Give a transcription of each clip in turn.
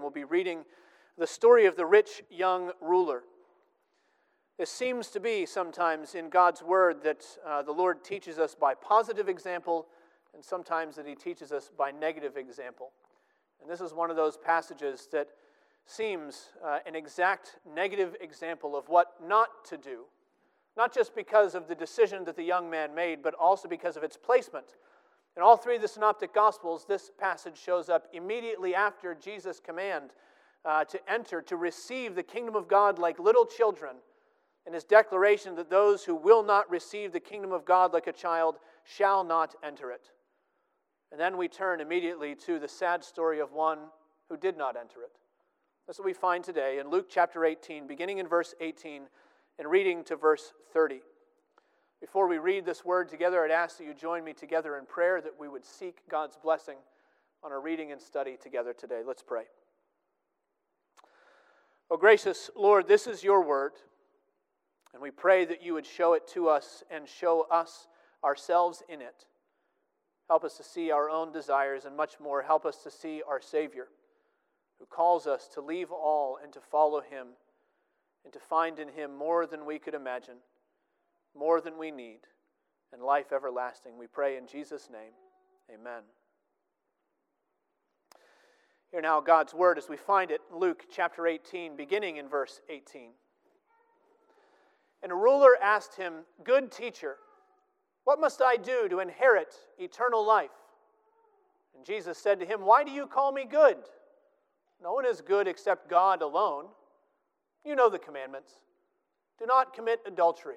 and we'll be reading the story of the rich young ruler. This seems to be sometimes in God's Word that uh, the Lord teaches us by positive example, and sometimes that He teaches us by negative example. And this is one of those passages that seems uh, an exact negative example of what not to do, not just because of the decision that the young man made, but also because of its placement. In all three of the Synoptic Gospels, this passage shows up immediately after Jesus' command uh, to enter, to receive the kingdom of God like little children, and his declaration that those who will not receive the kingdom of God like a child shall not enter it. And then we turn immediately to the sad story of one who did not enter it. That's what we find today in Luke chapter 18, beginning in verse 18 and reading to verse 30. Before we read this word together, I'd ask that you join me together in prayer that we would seek God's blessing on our reading and study together today. Let's pray. Oh, gracious Lord, this is your word, and we pray that you would show it to us and show us ourselves in it. Help us to see our own desires, and much more, help us to see our Savior who calls us to leave all and to follow him and to find in him more than we could imagine, more than we need, and life everlasting. We pray in Jesus' name. Amen. Hear now God's word as we find it Luke chapter 18, beginning in verse 18. And a ruler asked him, Good teacher, what must I do to inherit eternal life? And Jesus said to him, Why do you call me good? No one is good except God alone. You know the commandments. Do not commit adultery.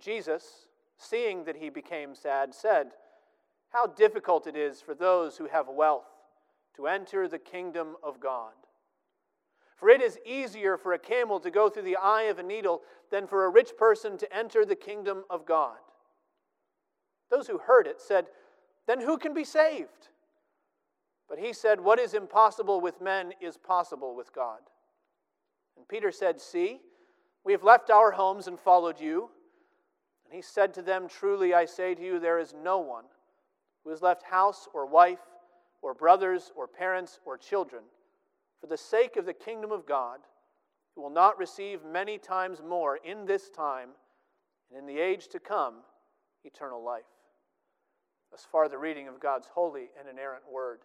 Jesus, seeing that he became sad, said, How difficult it is for those who have wealth to enter the kingdom of God. For it is easier for a camel to go through the eye of a needle than for a rich person to enter the kingdom of God. Those who heard it said, Then who can be saved? But he said, What is impossible with men is possible with God. And Peter said, See, we have left our homes and followed you. And he said to them, Truly I say to you, there is no one who has left house or wife or brothers or parents or children for the sake of the kingdom of God who will not receive many times more in this time and in the age to come eternal life. Thus far, the reading of God's holy and inerrant word.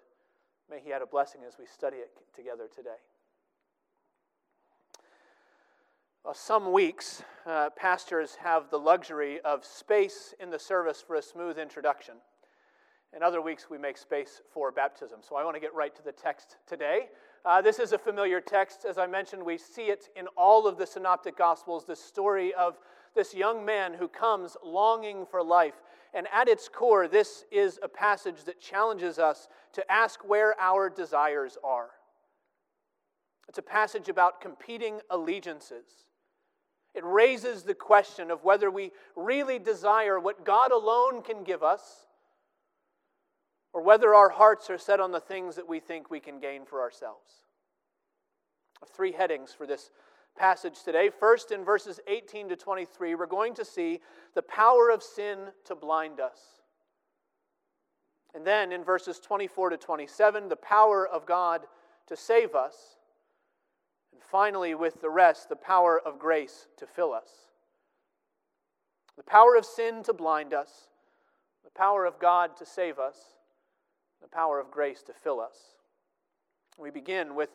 May He add a blessing as we study it together today. Well, some weeks, uh, pastors have the luxury of space in the service for a smooth introduction. In other weeks, we make space for baptism. So I want to get right to the text today. Uh, this is a familiar text. As I mentioned, we see it in all of the Synoptic Gospels the story of this young man who comes longing for life. And at its core, this is a passage that challenges us to ask where our desires are. It's a passage about competing allegiances. It raises the question of whether we really desire what God alone can give us, or whether our hearts are set on the things that we think we can gain for ourselves. Three headings for this passage today. First, in verses 18 to 23, we're going to see the power of sin to blind us. And then in verses 24 to 27, the power of God to save us. Finally, with the rest, the power of grace to fill us. The power of sin to blind us, the power of God to save us, the power of grace to fill us. We begin with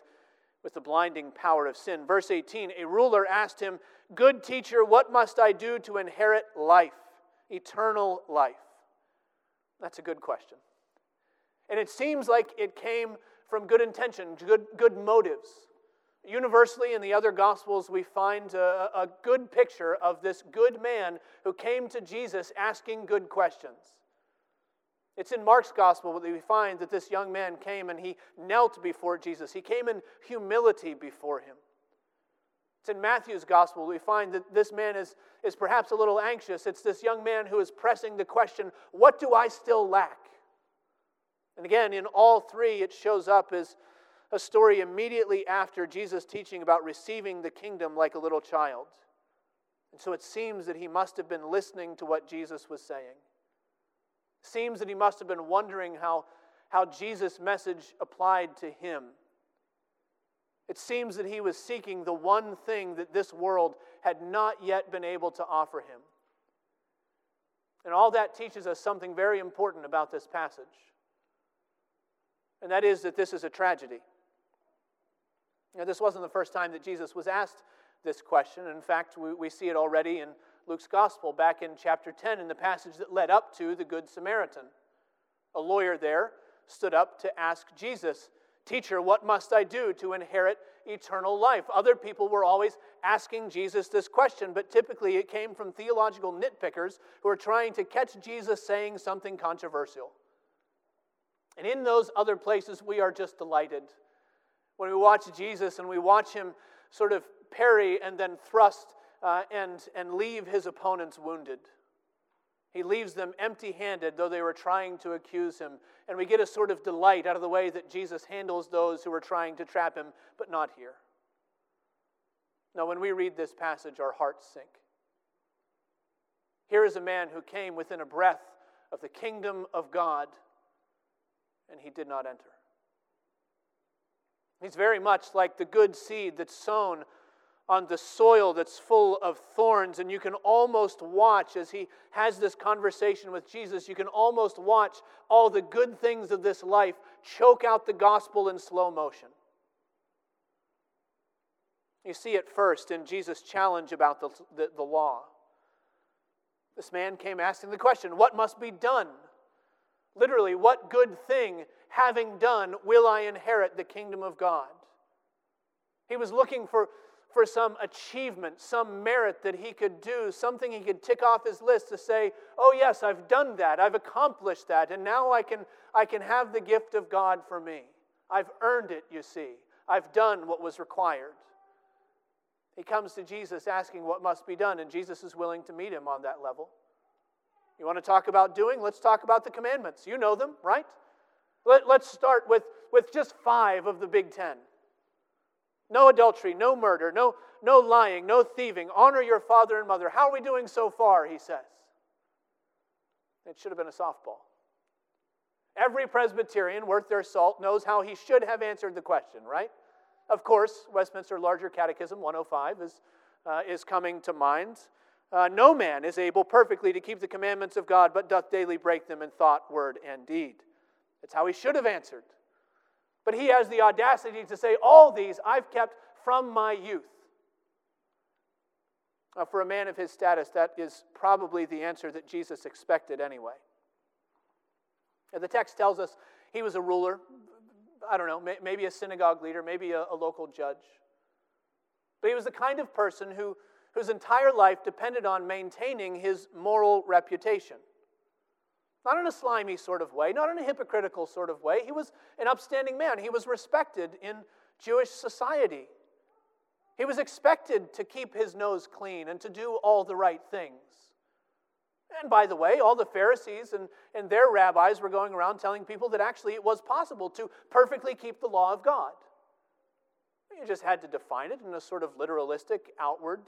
with the blinding power of sin. Verse 18 A ruler asked him, Good teacher, what must I do to inherit life, eternal life? That's a good question. And it seems like it came from good intention, good, good motives. Universally, in the other Gospels, we find a, a good picture of this good man who came to Jesus asking good questions. It's in Mark's gospel that we find that this young man came and he knelt before Jesus. He came in humility before him. It's in Matthew's gospel we find that this man is, is perhaps a little anxious. It's this young man who is pressing the question, What do I still lack? And again, in all three, it shows up as a story immediately after Jesus' teaching about receiving the kingdom like a little child. And so it seems that he must have been listening to what Jesus was saying. Seems that he must have been wondering how, how Jesus' message applied to him. It seems that he was seeking the one thing that this world had not yet been able to offer him. And all that teaches us something very important about this passage. And that is that this is a tragedy. Now, this wasn't the first time that Jesus was asked this question. In fact, we, we see it already in Luke's Gospel, back in chapter 10, in the passage that led up to the Good Samaritan. A lawyer there stood up to ask Jesus, Teacher, what must I do to inherit eternal life? Other people were always asking Jesus this question, but typically it came from theological nitpickers who were trying to catch Jesus saying something controversial. And in those other places, we are just delighted. When we watch Jesus and we watch him sort of parry and then thrust uh, and, and leave his opponents wounded. He leaves them empty handed, though they were trying to accuse him. And we get a sort of delight out of the way that Jesus handles those who are trying to trap him, but not here. Now, when we read this passage, our hearts sink. Here is a man who came within a breath of the kingdom of God, and he did not enter. He's very much like the good seed that's sown on the soil that's full of thorns. And you can almost watch as he has this conversation with Jesus, you can almost watch all the good things of this life choke out the gospel in slow motion. You see it first in Jesus' challenge about the, the, the law. This man came asking the question, What must be done? Literally, what good thing, having done, will I inherit the kingdom of God? He was looking for for some achievement, some merit that he could do, something he could tick off his list to say, "Oh yes, I've done that. I've accomplished that, and now I can I can have the gift of God for me. I've earned it, you see. I've done what was required." He comes to Jesus asking what must be done, and Jesus is willing to meet him on that level. You want to talk about doing? Let's talk about the commandments. You know them, right? Let, us start with, with just five of the big ten. No adultery, no murder, no, no lying, no thieving. Honor your father and mother. How are we doing so far? He says. It should have been a softball. Every Presbyterian worth their salt knows how he should have answered the question, right? Of course, Westminster Larger Catechism 105 is, uh, is coming to mind. Uh, no man is able perfectly to keep the commandments of God, but doth daily break them in thought, word, and deed. That's how he should have answered. But he has the audacity to say, All these I've kept from my youth. Now, for a man of his status, that is probably the answer that Jesus expected anyway. And the text tells us he was a ruler, I don't know, maybe a synagogue leader, maybe a, a local judge. But he was the kind of person who, whose entire life depended on maintaining his moral reputation. Not in a slimy sort of way, not in a hypocritical sort of way. He was an upstanding man. He was respected in Jewish society. He was expected to keep his nose clean and to do all the right things. And by the way, all the Pharisees and, and their rabbis were going around telling people that actually it was possible to perfectly keep the law of God. You just had to define it in a sort of literalistic, outward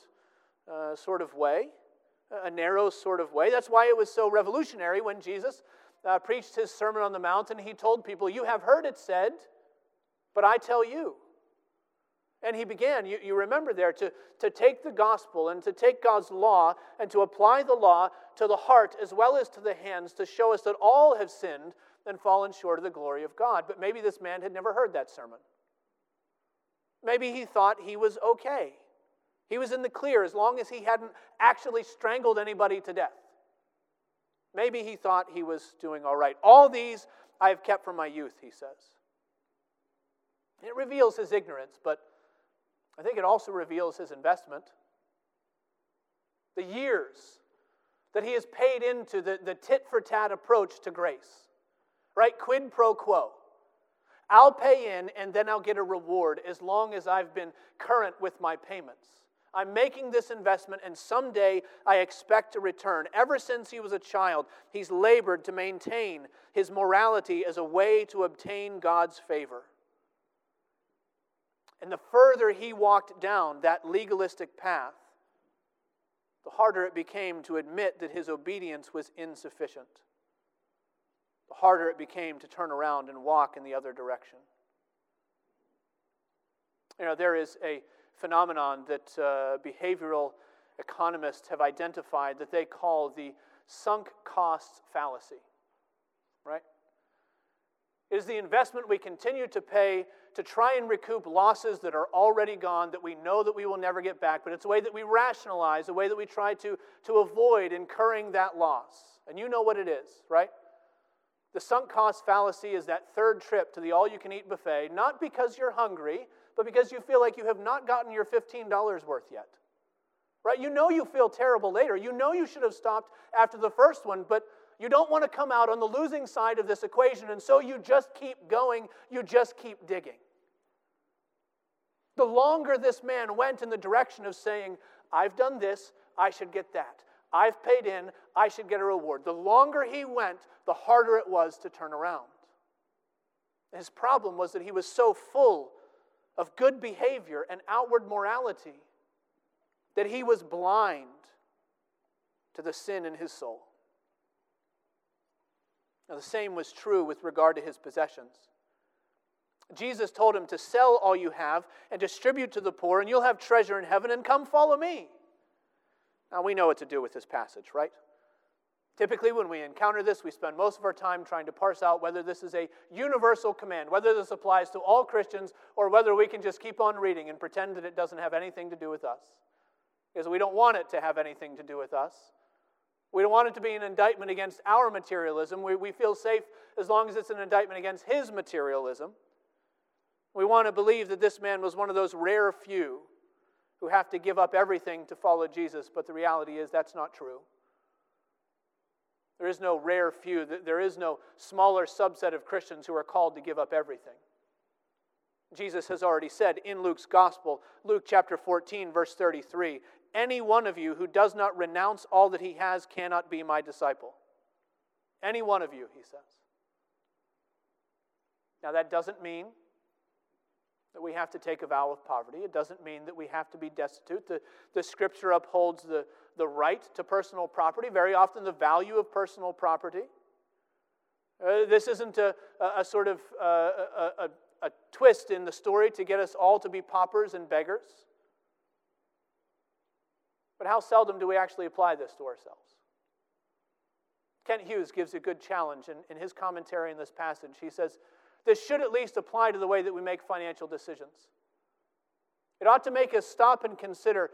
uh, sort of way a narrow sort of way. That's why it was so revolutionary when Jesus uh, preached his Sermon on the Mount and he told people, You have heard it said, but I tell you. And he began, you, you remember there, to, to take the gospel and to take God's law and to apply the law to the heart as well as to the hands to show us that all have sinned and fallen short of the glory of God. But maybe this man had never heard that sermon. Maybe he thought he was okay. He was in the clear as long as he hadn't actually strangled anybody to death. Maybe he thought he was doing all right. All these I have kept from my youth, he says. It reveals his ignorance, but I think it also reveals his investment. The years that he has paid into the, the tit for tat approach to grace. right? Quid pro quo. I'll pay in and then I'll get a reward as long as I've been current with my payments. I'm making this investment and someday I expect a return. Ever since he was a child, he's labored to maintain his morality as a way to obtain God's favor. And the further he walked down that legalistic path, the harder it became to admit that his obedience was insufficient. The harder it became to turn around and walk in the other direction. You know, there is a phenomenon that uh, behavioral economists have identified that they call the sunk costs fallacy, right? It is the investment we continue to pay to try and recoup losses that are already gone that we know that we will never get back, but it's a way that we rationalize, a way that we try to, to avoid incurring that loss. And you know what it is, right? The sunk cost fallacy is that third trip to the all you can eat buffet, not because you're hungry, but because you feel like you have not gotten your $15 worth yet. Right? You know you feel terrible later. You know you should have stopped after the first one, but you don't want to come out on the losing side of this equation, and so you just keep going, you just keep digging. The longer this man went in the direction of saying, I've done this, I should get that. I've paid in, I should get a reward. The longer he went, the harder it was to turn around. His problem was that he was so full of good behavior and outward morality that he was blind to the sin in his soul. Now, the same was true with regard to his possessions. Jesus told him to sell all you have and distribute to the poor, and you'll have treasure in heaven, and come follow me. Now, we know what to do with this passage, right? Typically, when we encounter this, we spend most of our time trying to parse out whether this is a universal command, whether this applies to all Christians, or whether we can just keep on reading and pretend that it doesn't have anything to do with us. Because we don't want it to have anything to do with us. We don't want it to be an indictment against our materialism. We, we feel safe as long as it's an indictment against his materialism. We want to believe that this man was one of those rare few who have to give up everything to follow Jesus, but the reality is that's not true. There is no rare few, there is no smaller subset of Christians who are called to give up everything. Jesus has already said in Luke's gospel, Luke chapter 14, verse 33, any one of you who does not renounce all that he has cannot be my disciple. Any one of you, he says. Now, that doesn't mean that we have to take a vow of poverty. It doesn't mean that we have to be destitute. The, the scripture upholds the, the right to personal property, very often the value of personal property. Uh, this isn't a, a, a sort of uh, a, a twist in the story to get us all to be paupers and beggars. But how seldom do we actually apply this to ourselves? Kent Hughes gives a good challenge in, in his commentary in this passage. He says, This should at least apply to the way that we make financial decisions. It ought to make us stop and consider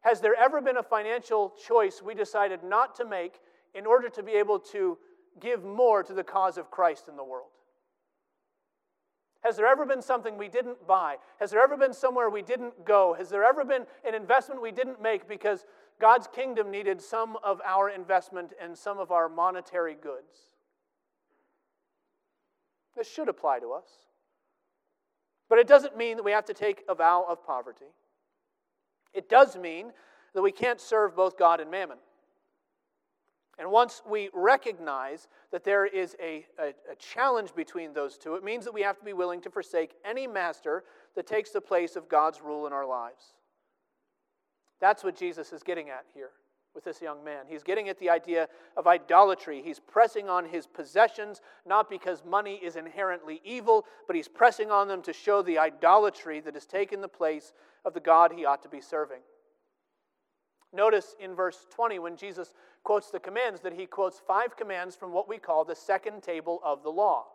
Has there ever been a financial choice we decided not to make in order to be able to give more to the cause of Christ in the world? Has there ever been something we didn't buy? Has there ever been somewhere we didn't go? Has there ever been an investment we didn't make because God's kingdom needed some of our investment and some of our monetary goods? This should apply to us. But it doesn't mean that we have to take a vow of poverty. It does mean that we can't serve both God and mammon. And once we recognize that there is a, a, a, challenge between those two, it means that we have to be willing to forsake any master that takes the place of God's rule in our lives. That's what Jesus is getting at here with this young man. He's getting at the idea of idolatry. He's pressing on his possessions, not because money is inherently evil, but he's pressing on them to show the idolatry that has taken the place of the God he ought to be serving. Notice in verse 20 when Jesus quotes the commands that he quotes five commands from what we call the second table of the law.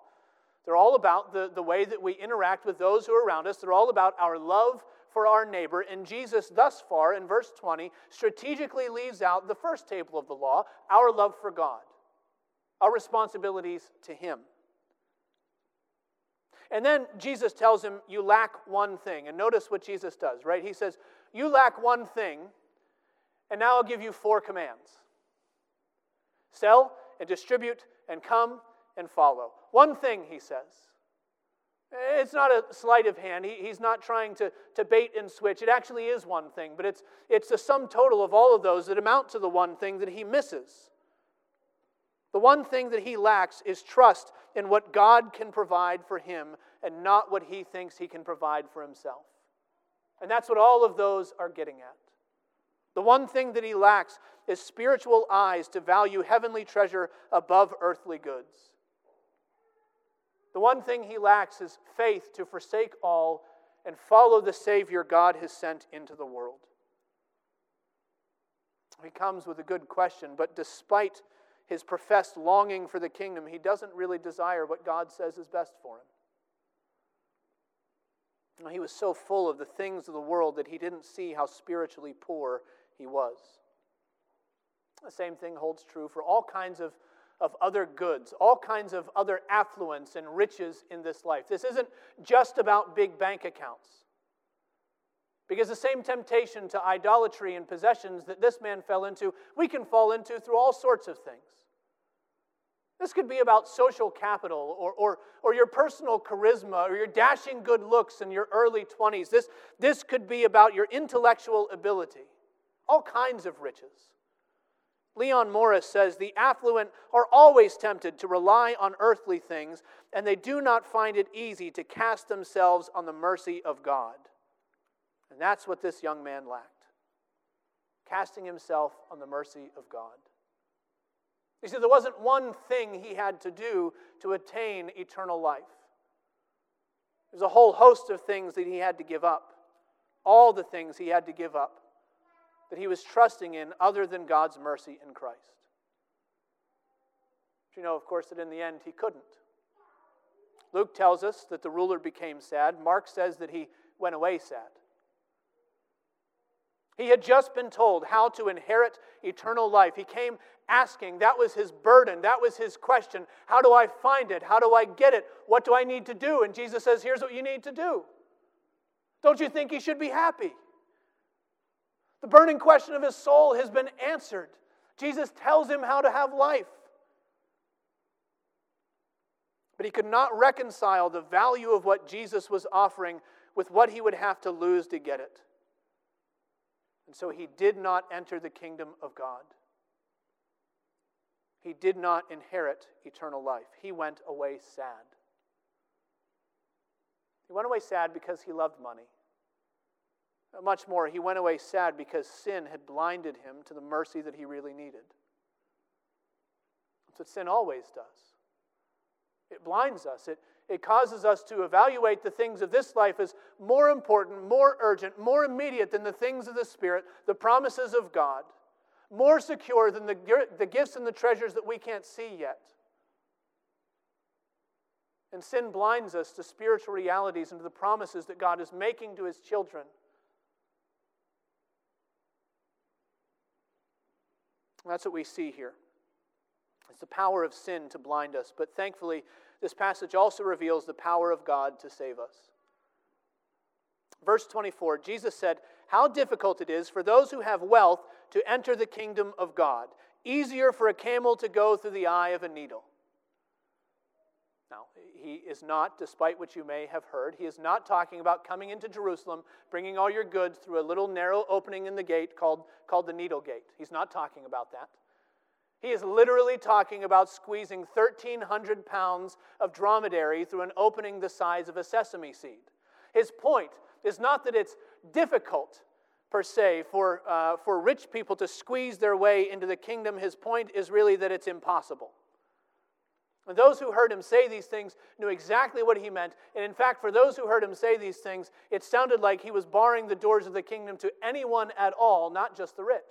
They're all about the, the way that we interact with those who are around us. They're all about our love for our neighbor. And Jesus, thus far, in verse 20, strategically leaves out the first table of the law our love for God, our responsibilities to Him. And then Jesus tells him, You lack one thing. And notice what Jesus does, right? He says, You lack one thing, and now I'll give you four commands. Sell and distribute and come and follow. One thing, he says. It's not a sleight of hand. He, he's not trying to, to bait and switch. It actually is one thing, but it's, it's the sum total of all of those that amount to the one thing that he misses. The one thing that he lacks is trust in what God can provide for him and not what he thinks he can provide for himself. And that's what all of those are getting at. The one thing that he lacks is spiritual eyes to value heavenly treasure above earthly goods. The one thing he lacks is faith to forsake all and follow the Savior God has sent into the world. He comes with a good question, but despite his professed longing for the kingdom, he doesn't really desire what God says is best for him. He was so full of the things of the world that he didn't see how spiritually poor he was. The same thing holds true for all kinds of, of other goods, all kinds of other affluence and riches in this life. This isn't just about big bank accounts. Because the same temptation to idolatry and possessions that this man fell into, we can fall into through all sorts of things. This could be about social capital or, or, or your personal charisma or your dashing good looks in your early 20s. This, this could be about your intellectual ability, all kinds of riches. Leon Morris says the affluent are always tempted to rely on earthly things, and they do not find it easy to cast themselves on the mercy of God. And that's what this young man lacked casting himself on the mercy of God. You see, there wasn't one thing he had to do to attain eternal life. There's a whole host of things that he had to give up. All the things he had to give up that he was trusting in other than God's mercy in Christ. But you know, of course, that in the end he couldn't. Luke tells us that the ruler became sad. Mark says that he went away sad. He had just been told how to inherit eternal life. He came asking. That was his burden. That was his question. How do I find it? How do I get it? What do I need to do? And Jesus says, Here's what you need to do. Don't you think he should be happy? The burning question of his soul has been answered. Jesus tells him how to have life. But he could not reconcile the value of what Jesus was offering with what he would have to lose to get it. And so he did not enter the kingdom of God. He did not inherit eternal life. He went away sad. He went away sad because he loved money. Much more, he went away sad because sin had blinded him to the mercy that he really needed. That's what sin always does. It blinds us, it, it causes us to evaluate the things of this life as more important, more urgent, more immediate than the things of the Spirit, the promises of God, more secure than the, the gifts and the treasures that we can't see yet. And sin blinds us to spiritual realities and to the promises that God is making to his children. That's what we see here. It's the power of sin to blind us, but thankfully, this passage also reveals the power of God to save us. Verse 24, Jesus said, How difficult it is for those who have wealth to enter the kingdom of God. Easier for a camel to go through the eye of a needle. Now, he is not, despite what you may have heard, he is not talking about coming into Jerusalem, bringing all your goods through a little narrow opening in the gate called, called the needle gate. He's not talking about that. He is literally talking about squeezing 1,300 pounds of dromedary through an opening the size of a sesame seed. His point is not that it's difficult, per se, for, uh, for rich people to squeeze their way into the kingdom. His point is really that it's impossible. And those who heard him say these things knew exactly what he meant. And in fact, for those who heard him say these things, it sounded like he was barring the doors of the kingdom to anyone at all, not just the rich.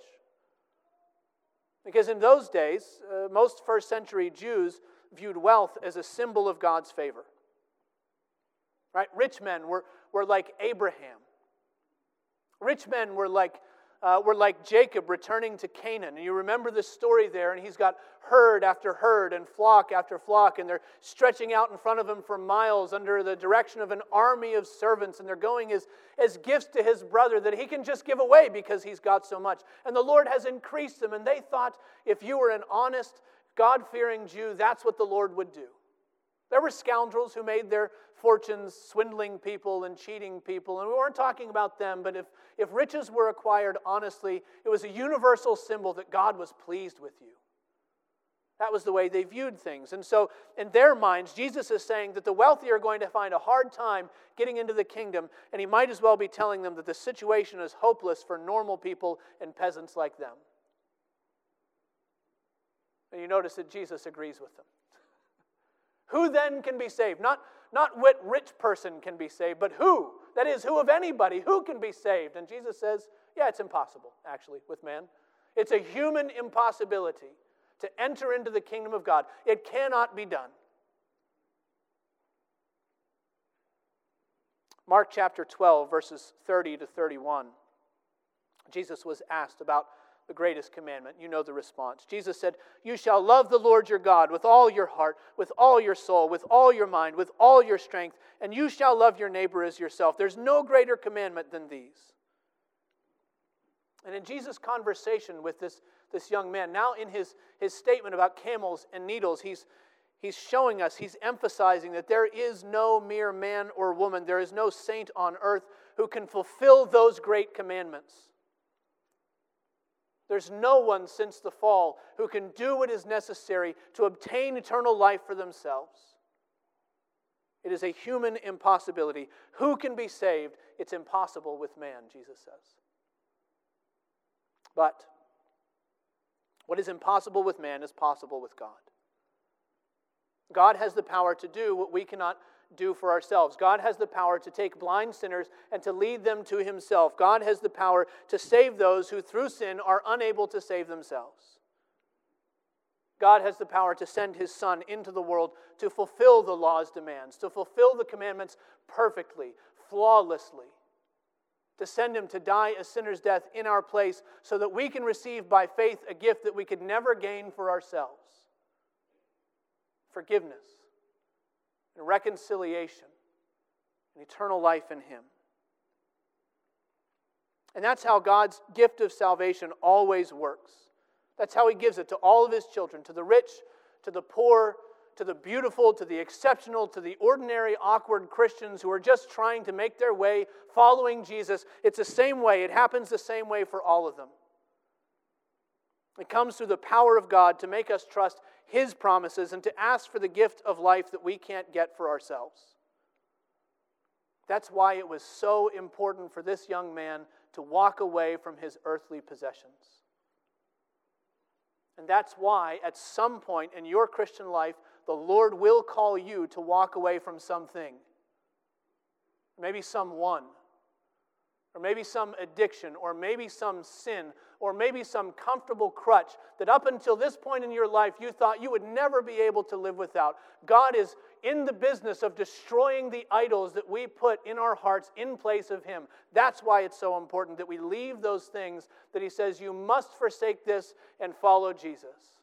Because in those days, uh, most first century Jews viewed wealth as a symbol of God's favor. Right? Rich men were, were like Abraham. Rich men were like, uh, were like Jacob returning to Canaan. And you remember the story there, and he's got herd after herd and flock after flock, and they're stretching out in front of him for miles under the direction of an army of servants, and they're going as, as gifts to his brother that he can just give away because he's got so much. And the Lord has increased them, and they thought if you were an honest, God fearing Jew, that's what the Lord would do. There were scoundrels who made their fortunes swindling people and cheating people, and we weren't talking about them, but if, if riches were acquired honestly, it was a universal symbol that God was pleased with you. That was the way they viewed things. And so, in their minds, Jesus is saying that the wealthy are going to find a hard time getting into the kingdom, and he might as well be telling them that the situation is hopeless for normal people and peasants like them. And you notice that Jesus agrees with them. Who then can be saved? Not, not what rich person can be saved, but who? That is, who of anybody? Who can be saved? And Jesus says, yeah, it's impossible, actually, with man. It's a human impossibility to enter into the kingdom of God. It cannot be done. Mark chapter 12, verses 30 to 31. Jesus was asked about the greatest commandment. You know the response. Jesus said, You shall love the Lord your God with all your heart, with all your soul, with all your mind, with all your strength, and you shall love your neighbor as yourself. There's no greater commandment than these. And in Jesus' conversation with this, this young man, now in his, his statement about camels and needles, he's, he's showing us, he's emphasizing that there is no mere man or woman, there is no saint on earth who can fulfill those great commandments. There's no one since the fall who can do what is necessary to obtain eternal life for themselves. It is a human impossibility. Who can be saved? It's impossible with man, Jesus says. But what is impossible with man is possible with God. God has the power to do what we cannot do for ourselves. God has the power to take blind sinners and to lead them to Himself. God has the power to save those who through sin are unable to save themselves. God has the power to send His Son into the world to fulfill the law's demands, to fulfill the commandments perfectly, flawlessly, to send Him to die a sinner's death in our place so that we can receive by faith a gift that we could never gain for ourselves forgiveness and reconciliation and eternal life in Him. And that's how God's gift of salvation always works. That's how He gives it to all of His children, to the rich, to the poor, to the beautiful, to the exceptional, to the ordinary, awkward Christians who are just trying to make their way following Jesus. It's the same way. It happens the same way for all of them. It comes through the power of God to make us trust His promises and to ask for the gift of life that we can't get for ourselves. That's why it was so important for this young man to walk away from his earthly possessions. And that's why, at some point in your Christian life, the Lord will call you to walk away from something. Maybe someone or maybe some addiction, or maybe some sin, or maybe some comfortable crutch that up until this point in your life you thought you would never be able to live without. God is in the business of destroying the idols that we put in our hearts in place of Him. That's why it's so important that we leave those things that He says, You must forsake this and follow Jesus.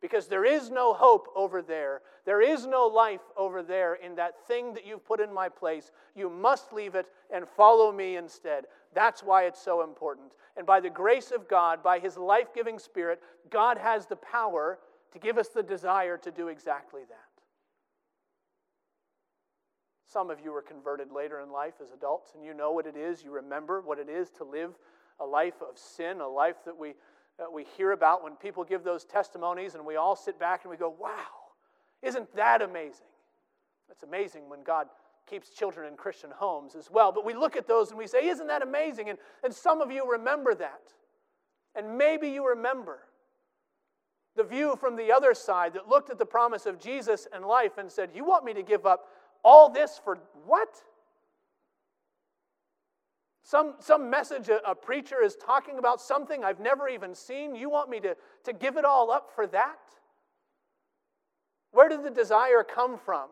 Because there is no hope over there. There is no life over there in that thing that you've put in my place. You must leave it and follow me instead. That's why it's so important. And by the grace of God, by His life giving Spirit, God has the power to give us the desire to do exactly that. Some of you were converted later in life as adults, and you know what it is. You remember what it is to live a life of sin, a life that we that we hear about when people give those testimonies, and we all sit back and we go, wow, isn't that amazing? It's amazing when God keeps children in Christian homes as well. But we look at those and we say, isn't that amazing? And, and some of you remember that. And maybe you remember the view from the other side that looked at the promise of Jesus and life and said, You want me to give up all this for what? Some, some message a, a preacher is talking about something I've never even seen. You want me to, to give it all up for that? Where did the desire come from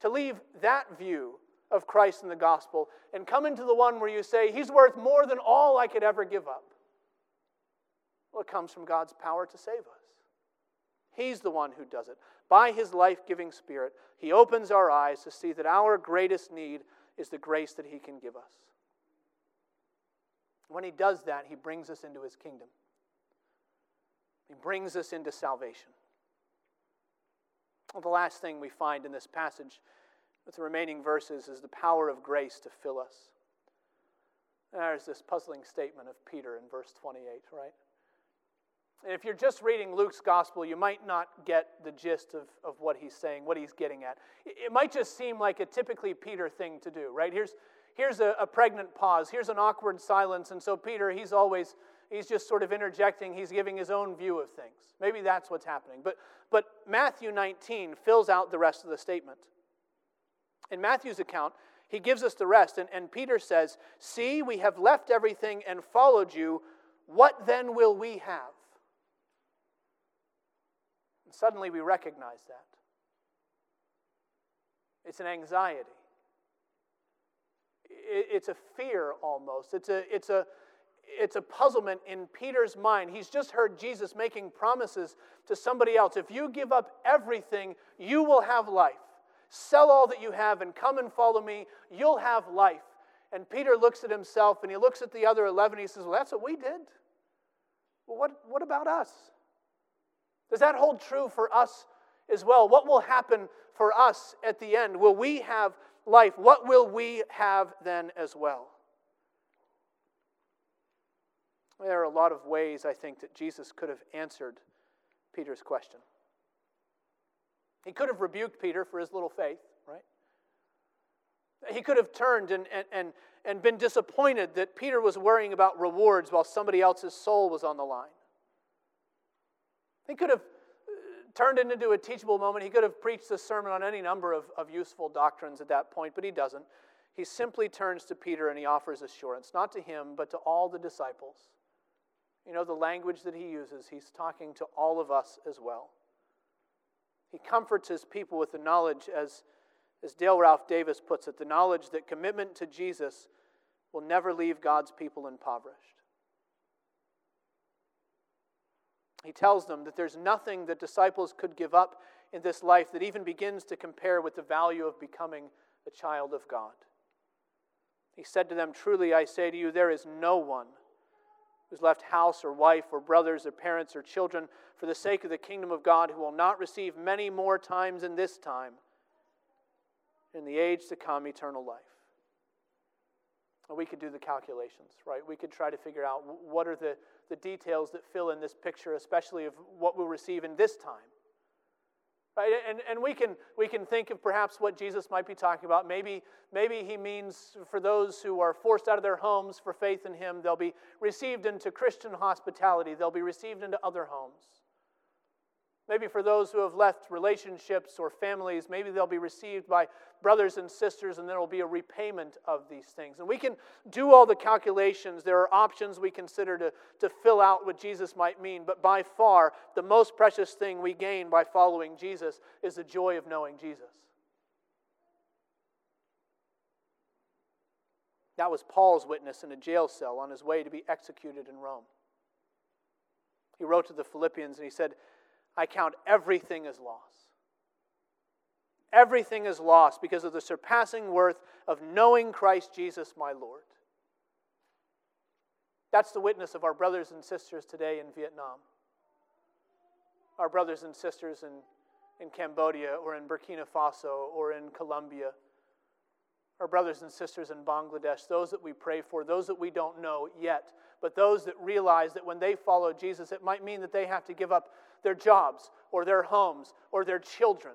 to leave that view of Christ and the gospel and come into the one where you say, He's worth more than all I could ever give up? Well, it comes from God's power to save us. He's the one who does it. By His life giving Spirit, He opens our eyes to see that our greatest need is the grace that He can give us. When he does that, he brings us into his kingdom. He brings us into salvation. Well, the last thing we find in this passage with the remaining verses is the power of grace to fill us. there's this puzzling statement of Peter in verse 28, right? And if you're just reading Luke's gospel, you might not get the gist of, of what he's saying, what he's getting at. It might just seem like a typically Peter thing to do, right? Here's, here's a, a pregnant pause, here's an awkward silence, and so Peter, he's always, he's just sort of interjecting, he's giving his own view of things. Maybe that's what's happening. But, but Matthew 19 fills out the rest of the statement. In Matthew's account, he gives us the rest, and, and Peter says, See, we have left everything and followed you. What then will we have? And suddenly we recognize that. It's an anxiety. It's a fear almost. It's a, it's, a, it's a puzzlement in Peter's mind. He's just heard Jesus making promises to somebody else. If you give up everything, you will have life. Sell all that you have and come and follow me. You'll have life. And Peter looks at himself and he looks at the other 11 and he says, Well, that's what we did. Well, what, what about us? Does that hold true for us as well? What will happen for us at the end? Will we have life? What will we have then as well? There are a lot of ways, I think, that Jesus could have answered Peter's question. He could have rebuked Peter for his little faith, right? He could have turned and, and, and, and been disappointed that Peter was worrying about rewards while somebody else's soul was on the line. He could have turned it into a teachable moment. He could have preached a sermon on any number of, of useful doctrines at that point, but he doesn't. He simply turns to Peter and he offers assurance, not to him, but to all the disciples. You know, the language that he uses, he's talking to all of us as well. He comforts his people with the knowledge, as, as Dale Ralph Davis puts it, the knowledge that commitment to Jesus will never leave God's people impoverished. He tells them that there's nothing that disciples could give up in this life that even begins to compare with the value of becoming a child of God. He said to them, Truly I say to you, there is no one who's left house or wife or brothers or parents or children for the sake of the kingdom of God who will not receive many more times in this time, in the age to come, eternal life. We could do the calculations, right? We could try to figure out what are the the details that fill in this picture, especially of what we'll receive in this time. Right? And, and we, can, we can think of perhaps what Jesus might be talking about. Maybe, maybe he means for those who are forced out of their homes for faith in him, they'll be received into Christian hospitality, they'll be received into other homes. Maybe for those who have left relationships or families, maybe they'll be received by brothers and sisters, and there will be a repayment of these things. And we can do all the calculations. There are options we consider to, to fill out what Jesus might mean, but by far, the most precious thing we gain by following Jesus is the joy of knowing Jesus. That was Paul's witness in a jail cell on his way to be executed in Rome. He wrote to the Philippians and he said, I count everything as loss. Everything is lost because of the surpassing worth of knowing Christ Jesus, my Lord. That's the witness of our brothers and sisters today in Vietnam. Our brothers and sisters in, in Cambodia or in Burkina Faso or in Colombia. Our brothers and sisters in Bangladesh, those that we pray for, those that we don't know yet, but those that realize that when they follow Jesus, it might mean that they have to give up their jobs or their homes or their children,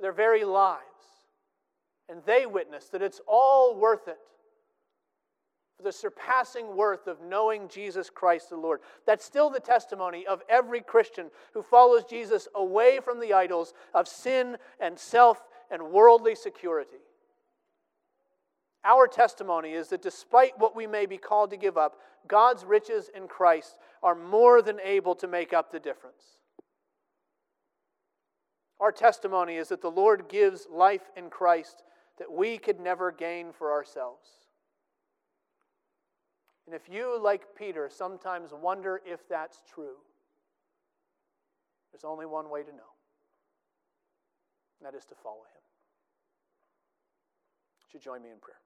their very lives. And they witness that it's all worth it for the surpassing worth of knowing Jesus Christ the Lord. That's still the testimony of every Christian who follows Jesus away from the idols of sin and self and worldly security. Our testimony is that despite what we may be called to give up, God's riches in Christ are more than able to make up the difference. Our testimony is that the Lord gives life in Christ that we could never gain for ourselves. And if you, like Peter, sometimes wonder if that's true, there's only one way to know, and that is to follow him. You join me in prayer?